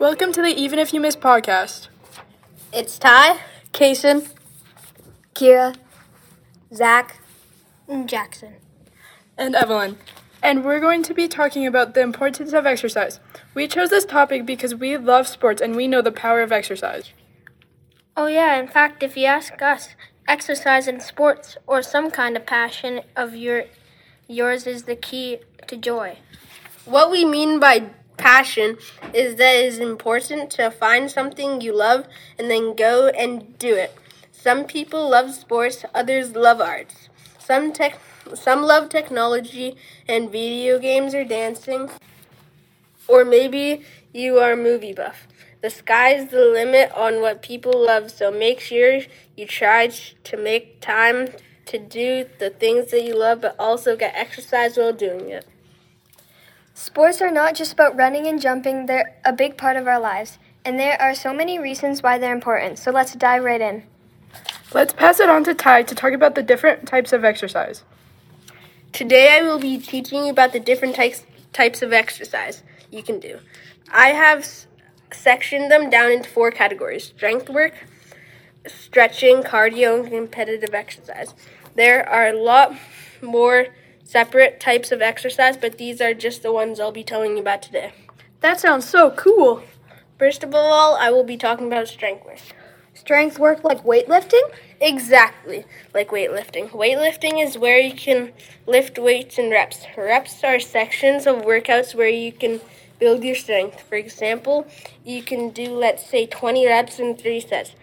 Welcome to the Even If You Miss podcast. It's Ty, Cason, Keira, Zac, and Jaxson. and Evelyn. And we're going to be talking about the importance of exercise. We chose this topic because we love sports and we know the power of exercise. Oh, yeah, in fact, if you ask us, exercise and sports or some kind of passion of your yours is the key to joy. What we mean by passion is that it is important to find something you love and then go and do it. Some people love sports, others love arts. Some tech some love technology and video games or dancing. Or maybe you are a movie buff. The sky's the limit on what people love, so make sure you try to make time to do the things that you love, but also get exercise while doing it. Sports are not just about running and jumping, they're a big part of our lives. And there are so many reasons why they're important, so let's dive right in. Let's pass it on to Ty to talk about the different types of exercise. Today I will be teaching you about the different types types of exercise you can do. I have s- sectioned them down into four categories: strength work, stretching, cardio, and competitive exercise. There are a lot more separate types of exercise, but these are just the ones I'll be telling you about today. That sounds so cool. First of all, I will be talking about strength work. Strength work like weightlifting? Exactly, like weightlifting. Weightlifting is where you can lift weights and reps. Reps are sections of workouts where you can build your strength. For example, you can do, let's say, 20 reps in three sets.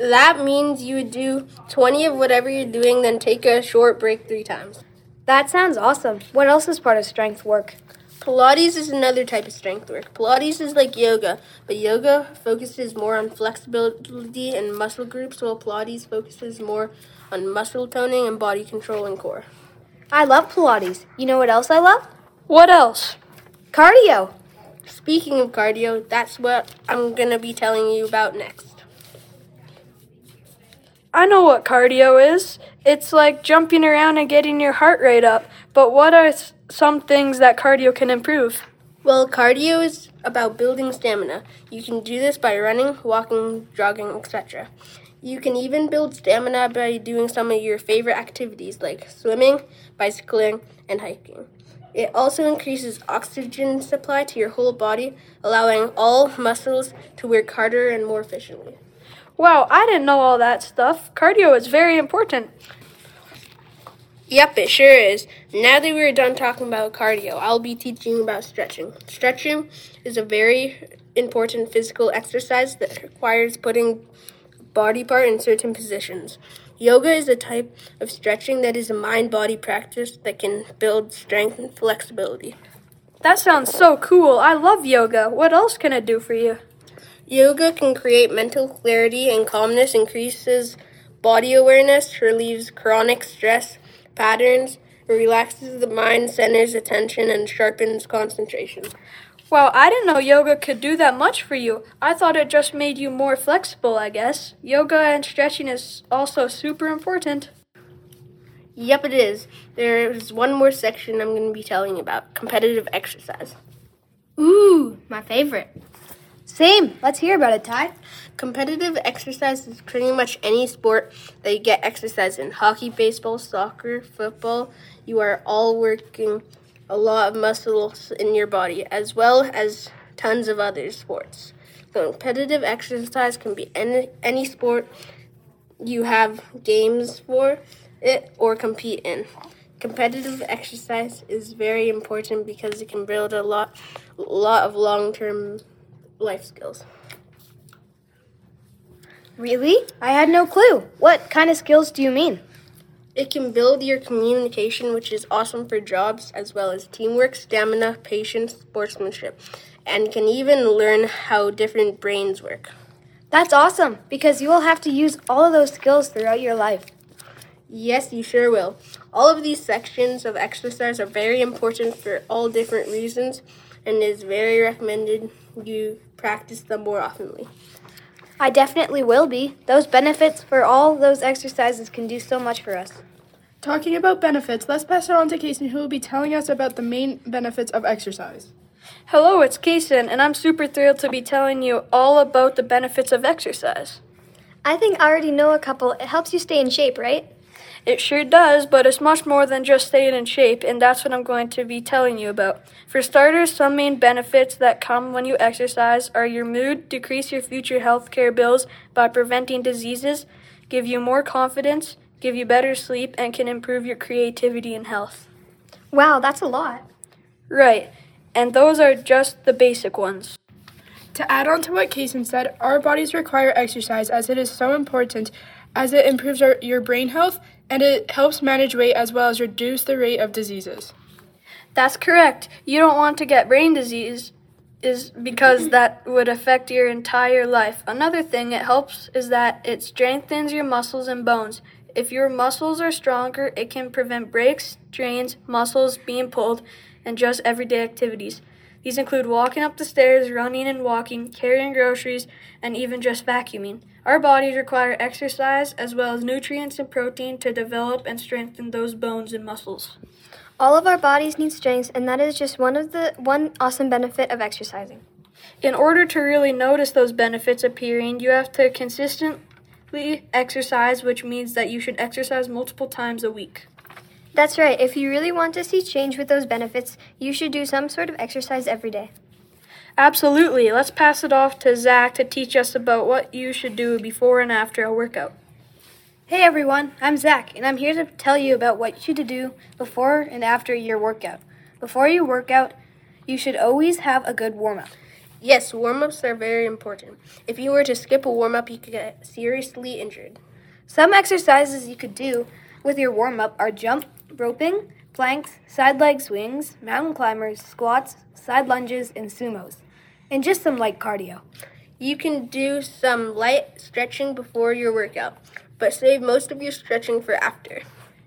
That means you would do 20 of whatever you're doing, then take a short break three times. That sounds awesome. What else is part of strength work? Pilates is another type of strength work. Pilates is like yoga, but yoga focuses more on flexibility and muscle groups, while Pilates focuses more on muscle toning and body control and core. I love Pilates. You know what else I love? What else? Cardio. Speaking of cardio, that's what I'm gonna be telling you about next. I know what cardio is. It's like jumping around and getting your heart rate up. But what are some things that cardio can improve? Well, cardio is about building stamina. You can do this by running, walking, jogging, etc. You can even build stamina by doing some of your favorite activities like swimming, bicycling, and hiking. It also increases oxygen supply to your whole body, allowing all muscles to work harder and more efficiently. Wow, I didn't know all that stuff. Cardio is very important. Yep, it sure is. Now that we're done talking about cardio, I'll be teaching about stretching. Stretching is a very important physical exercise that requires putting body part in certain positions. Yoga is a type of stretching that is a mind body practice that can build strength and flexibility. That sounds so cool. I love yoga. What else can it do for you? Yoga can create mental clarity and calmness, increases body awareness, relieves chronic stress patterns, relaxes the mind, centers attention, and sharpens concentration. Wow, I didn't know yoga could do that much for you. I thought it just made you more flexible, I guess. Yoga and stretching is also super important. Yep, it is. There's one more section I'm going to be telling you about competitive exercise. Ooh, my favorite. Same. Let's hear about it, Ty. Competitive exercise is pretty much any sport that you get exercise in. Hockey, baseball, soccer, football. You are all working a lot of muscles in your body, as well as tons of other sports. Competitive exercise can be any, any sport you have games for it or compete in. Competitive exercise is very important because it can build a lot, lot of long-term life skills. Really? I had no clue. What kind of skills do you mean? It can build your communication, which is awesome for jobs, as well as teamwork, stamina, patience, sportsmanship, and can even learn how different brains work. That's awesome because you will have to use all of those skills throughout your life. Yes, you sure will. All of these sections of exercise are very important for all different reasons, and is very recommended you practice them more oftenly. I definitely will be. Those benefits for all those exercises can do so much for us. Talking about benefits, let's pass it on to Casey, who will be telling us about the main benefits of exercise. Hello, it's Cason, and I'm super thrilled to be telling you all about the benefits of exercise. I think I already know a couple. It helps you stay in shape, right? It sure does, but it's much more than just staying in shape, and that's what I'm going to be telling you about. For starters, some main benefits that come when you exercise are your mood, decrease your future health care bills by preventing diseases, give you more confidence, give you better sleep, and can improve your creativity and health. Wow, that's a lot. Right, and those are just the basic ones. To add on to what Cason said, our bodies require exercise as it is so important as it improves our, your brain health and it helps manage weight as well as reduce the rate of diseases. That's correct. You don't want to get brain disease is because that would affect your entire life. Another thing it helps is that it strengthens your muscles and bones. If your muscles are stronger, it can prevent breaks, strains, muscles being pulled, and just everyday activities. These include walking up the stairs, running and walking, carrying groceries, and even just vacuuming. Our bodies require exercise as well as nutrients and protein to develop and strengthen those bones and muscles. All of our bodies need strength, and that is just one of the one awesome benefit of exercising. In order to really notice those benefits appearing, you have to consistently exercise, which means that you should exercise multiple times a week. That's right. If you really want to see change with those benefits, you should do some sort of exercise every day. Absolutely. Let's pass it off to Zac to teach us about what you should do before and after a workout. Hey everyone, I'm Zac, and I'm here to tell you about what you should do before and after your workout. Before you work out, you should always have a good warm up. Yes, warm ups are very important. If you were to skip a warm up, you could get seriously injured. Some exercises you could do with your warm up are jump, roping, planks, side leg swings, mountain climbers, squats, side lunges, and sumos, and just some light cardio. You can do some light stretching before your workout, but save most of your stretching for after.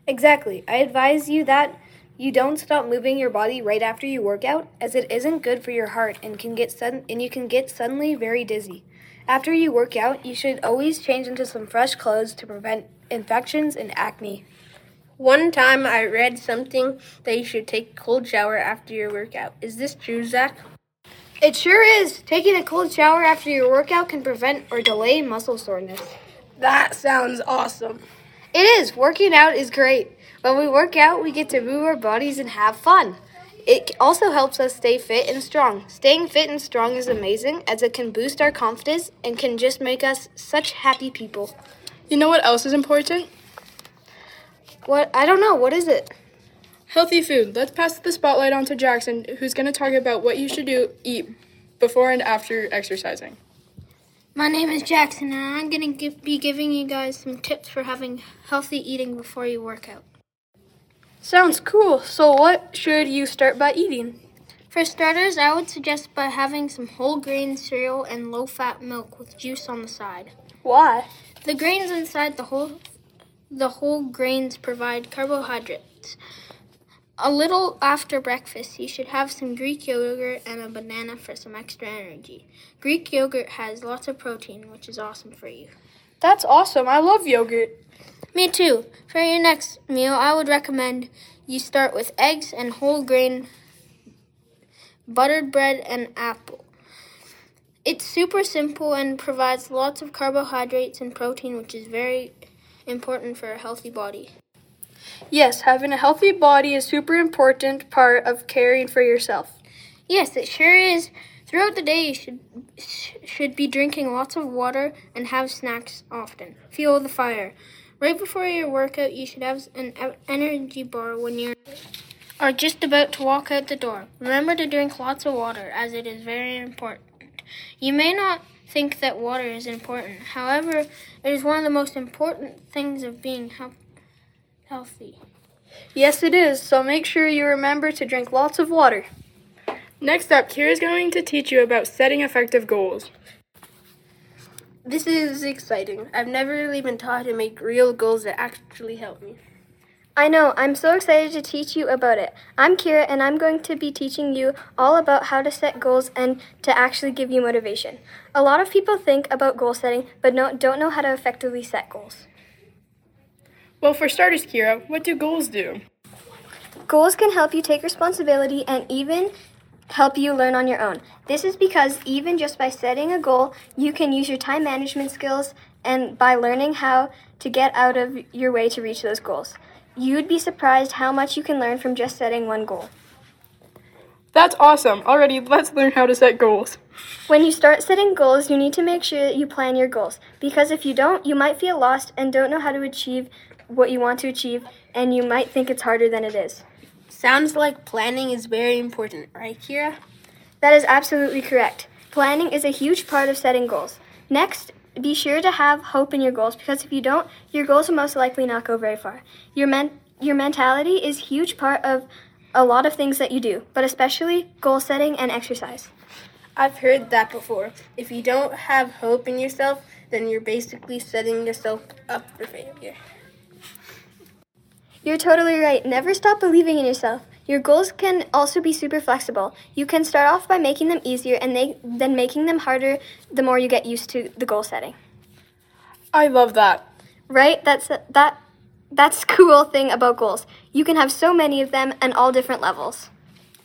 Exactly. I advise you that you don't stop moving your body right after you work out, as it isn't good for your heart and can get sudden and you can get suddenly very dizzy. After you work out, you should always change into some fresh clothes to prevent infections and acne. One time I read something that you should take a cold shower after your workout. Is this true, Zac? It sure is. Taking a cold shower after your workout can prevent or delay muscle soreness. That sounds awesome. It is. Working out is great. When we work out, we get to move our bodies and have fun. It also helps us stay fit and strong. Staying fit and strong is amazing as it can boost our confidence and can just make us such happy people. You know what else is important? What? I don't know. What is it? Healthy food. Let's pass the spotlight on to Jaxson, who's going to talk about what you should do eat before and after exercising. My name is Jaxson, and I'm going to be giving you guys some tips for having healthy eating before you work out. Sounds cool. So, what should you start by eating? For starters, I would suggest by having some whole grain cereal and low fat milk with juice on the side. Why? The grains inside the whole the whole grains provide carbohydrates. A little after breakfast, you should have some Greek yogurt and a banana for some extra energy. Greek yogurt has lots of protein, which is awesome for you. That's awesome. I love yogurt. Me too. For your next meal, I would recommend you start with eggs and whole grain, buttered bread, and apple. It's super simple and provides lots of carbohydrates and protein, which is very important for a healthy body. Yes, having a healthy body is super important part of caring for yourself. Yes, it sure is. Throughout the day, you should should be drinking lots of water and have snacks often. Fuel the fire. Right before your workout, you should have an energy bar when you are just about to walk out the door. Remember to drink lots of water, as it is very important. You may not think that water is important. However, it is one of the most important things of being he- healthy. Yes, it is. So make sure you remember to drink lots of water. Next up, Keira is going to teach you about setting effective goals. This is exciting. I've never really been taught to make real goals that actually help me. I know. I'm so excited to teach you about it. I'm Keira, and I'm going to be teaching you all about how to set goals and to actually give you motivation. A lot of people think about goal setting, but no, don't know how to effectively set goals. Well, for starters, Keira, what do goals do? Goals can help you take responsibility and even help you learn on your own. This is because even just by setting a goal, you can use your time management skills and by learning how to get out of your way to reach those goals. You'd be surprised how much you can learn from just setting one goal. That's awesome. Already, let's learn how to set goals. When you start setting goals, you need to make sure that you plan your goals because if you don't, you might feel lost and don't know how to achieve what you want to achieve, and you might think it's harder than it is. Sounds like planning is very important, right, Keira? That is absolutely correct. Planning is a huge part of setting goals. Next, be sure to have hope in your goals because if you don't, your goals will most likely not go very far. Your men- your mentality is a huge part of a lot of things that you do, but especially goal setting and exercise. I've heard that before. If you don't have hope in yourself, then you're basically setting yourself up for failure. You're totally right. Never stop believing in yourself. Your goals can also be super flexible. You can start off by making them easier and they, then making them harder the more you get used to the goal setting. I love that. Right? That's that that's cool thing about goals. You can have so many of them and all different levels.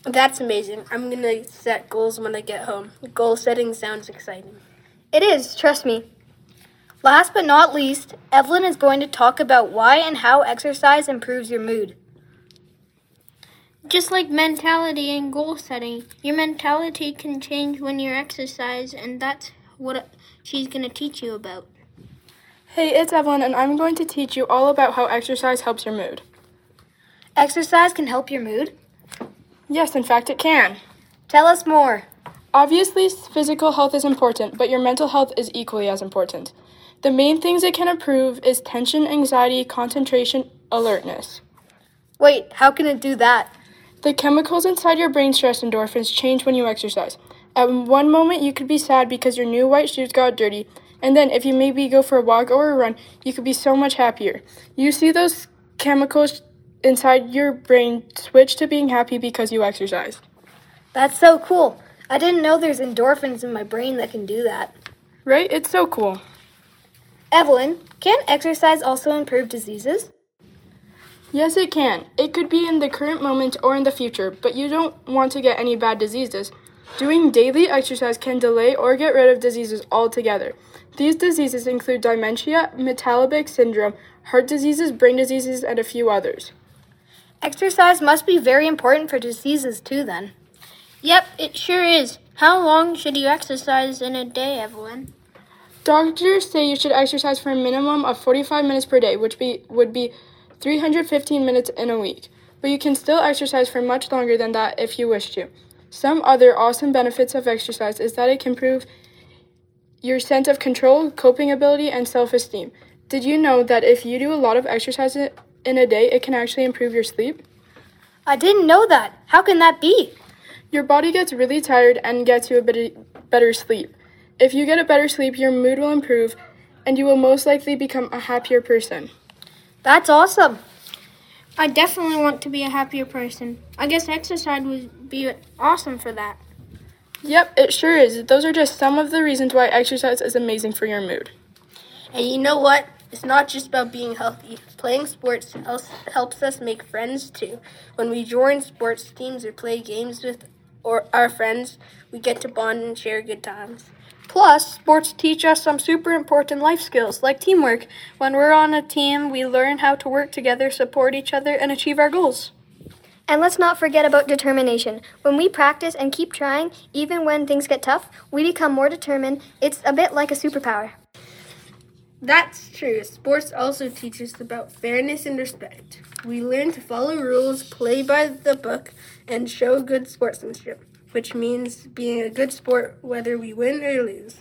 That's amazing. I'm gonna set goals when I get home. Goal setting sounds exciting. It is, trust me. Last but not least, Evelyn is going to talk about why and how exercise improves your mood. Just like mentality and goal setting, your mentality can change when you exercise, and that's what she's going to teach you about. Hey, it's Evelyn, and I'm going to teach you all about how exercise helps your mood. Exercise can help your mood? Yes, in fact, it can. Tell us more. Obviously, physical health is important, but your mental health is equally as important. The main things it can improve is tension, anxiety, concentration, alertness. Wait, how can it do that? The chemicals inside your brain stress endorphins change when you exercise. At one moment, you could be sad because your new white shoes got dirty, and then if you maybe go for a walk or a run, you could be so much happier. You see those chemicals inside your brain switch to being happy because you exercise. That's so cool. I didn't know there's endorphins in my brain that can do that. Right? It's so cool. Evelyn, can exercise also improve diseases? Yes, it can. It could be in the current moment or in the future, but you don't want to get any bad diseases. Doing daily exercise can delay or get rid of diseases altogether. These diseases include dementia, metabolic syndrome, heart diseases, brain diseases, and a few others. Exercise must be very important for diseases too, then. Yep, it sure is. How long should you exercise in a day, Evelyn? Doctors say you should exercise for a minimum of 45 minutes per day, which be, would be 315 minutes in a week. But you can still exercise for much longer than that if you wish to. Some other awesome benefits of exercise is that it can improve your sense of control, coping ability, and self esteem. Did you know that if you do a lot of exercise in a day, it can actually improve your sleep? I didn't know that. How can that be? Your body gets really tired and gets you a bit better sleep. If you get a better sleep, your mood will improve and you will most likely become a happier person. That's awesome. I definitely want to be a happier person. I guess exercise would be awesome for that. Yep, it sure is. Those are just some of the reasons why exercise is amazing for your mood. And you know what? It's not just about being healthy. Playing sports helps us make friends too. When we join sports teams or play games with or our friends, we get to bond and share good times. Plus, sports teach us some super important life skills like teamwork. When we're on a team, we learn how to work together, support each other, and achieve our goals. And let's not forget about determination. When we practice and keep trying, even when things get tough, we become more determined. It's a bit like a superpower. That's true. Sports also teaches us about fairness and respect. We learn to follow rules, play by the book, and show good sportsmanship, which means being a good sport whether we win or lose.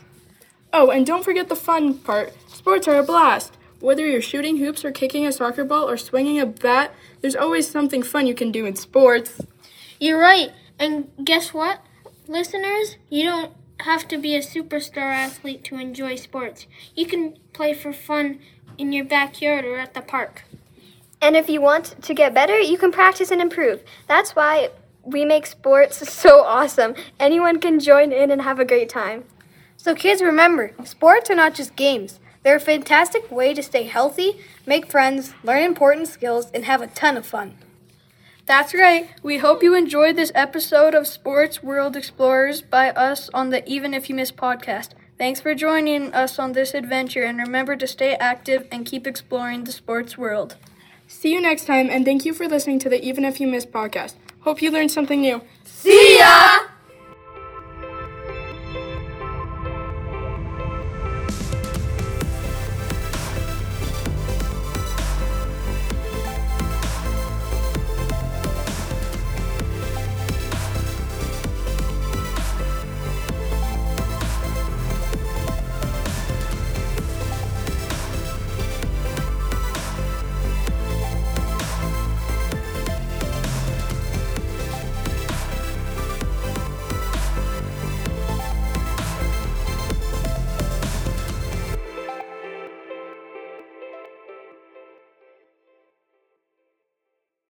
Oh, and don't forget the fun part. Sports are a blast. Whether you're shooting hoops or kicking a soccer ball or swinging a bat, there's always something fun you can do in sports. You're right. And guess what? Listeners, you don't have to be a superstar athlete to enjoy sports. You can play for fun in your backyard or at the park. And if you want to get better, you can practice and improve. That's why we make sports so awesome. Anyone can join in and have a great time. So, kids, remember sports are not just games, they're a fantastic way to stay healthy, make friends, learn important skills, and have a ton of fun. That's right. We hope you enjoyed this episode of Sports World Explorers by us on the Even If You Miss podcast. Thanks for joining us on this adventure, and remember to stay active and keep exploring the sports world. See you next time, and thank you for listening to the Even If You Miss podcast. Hope you learned something new. See ya!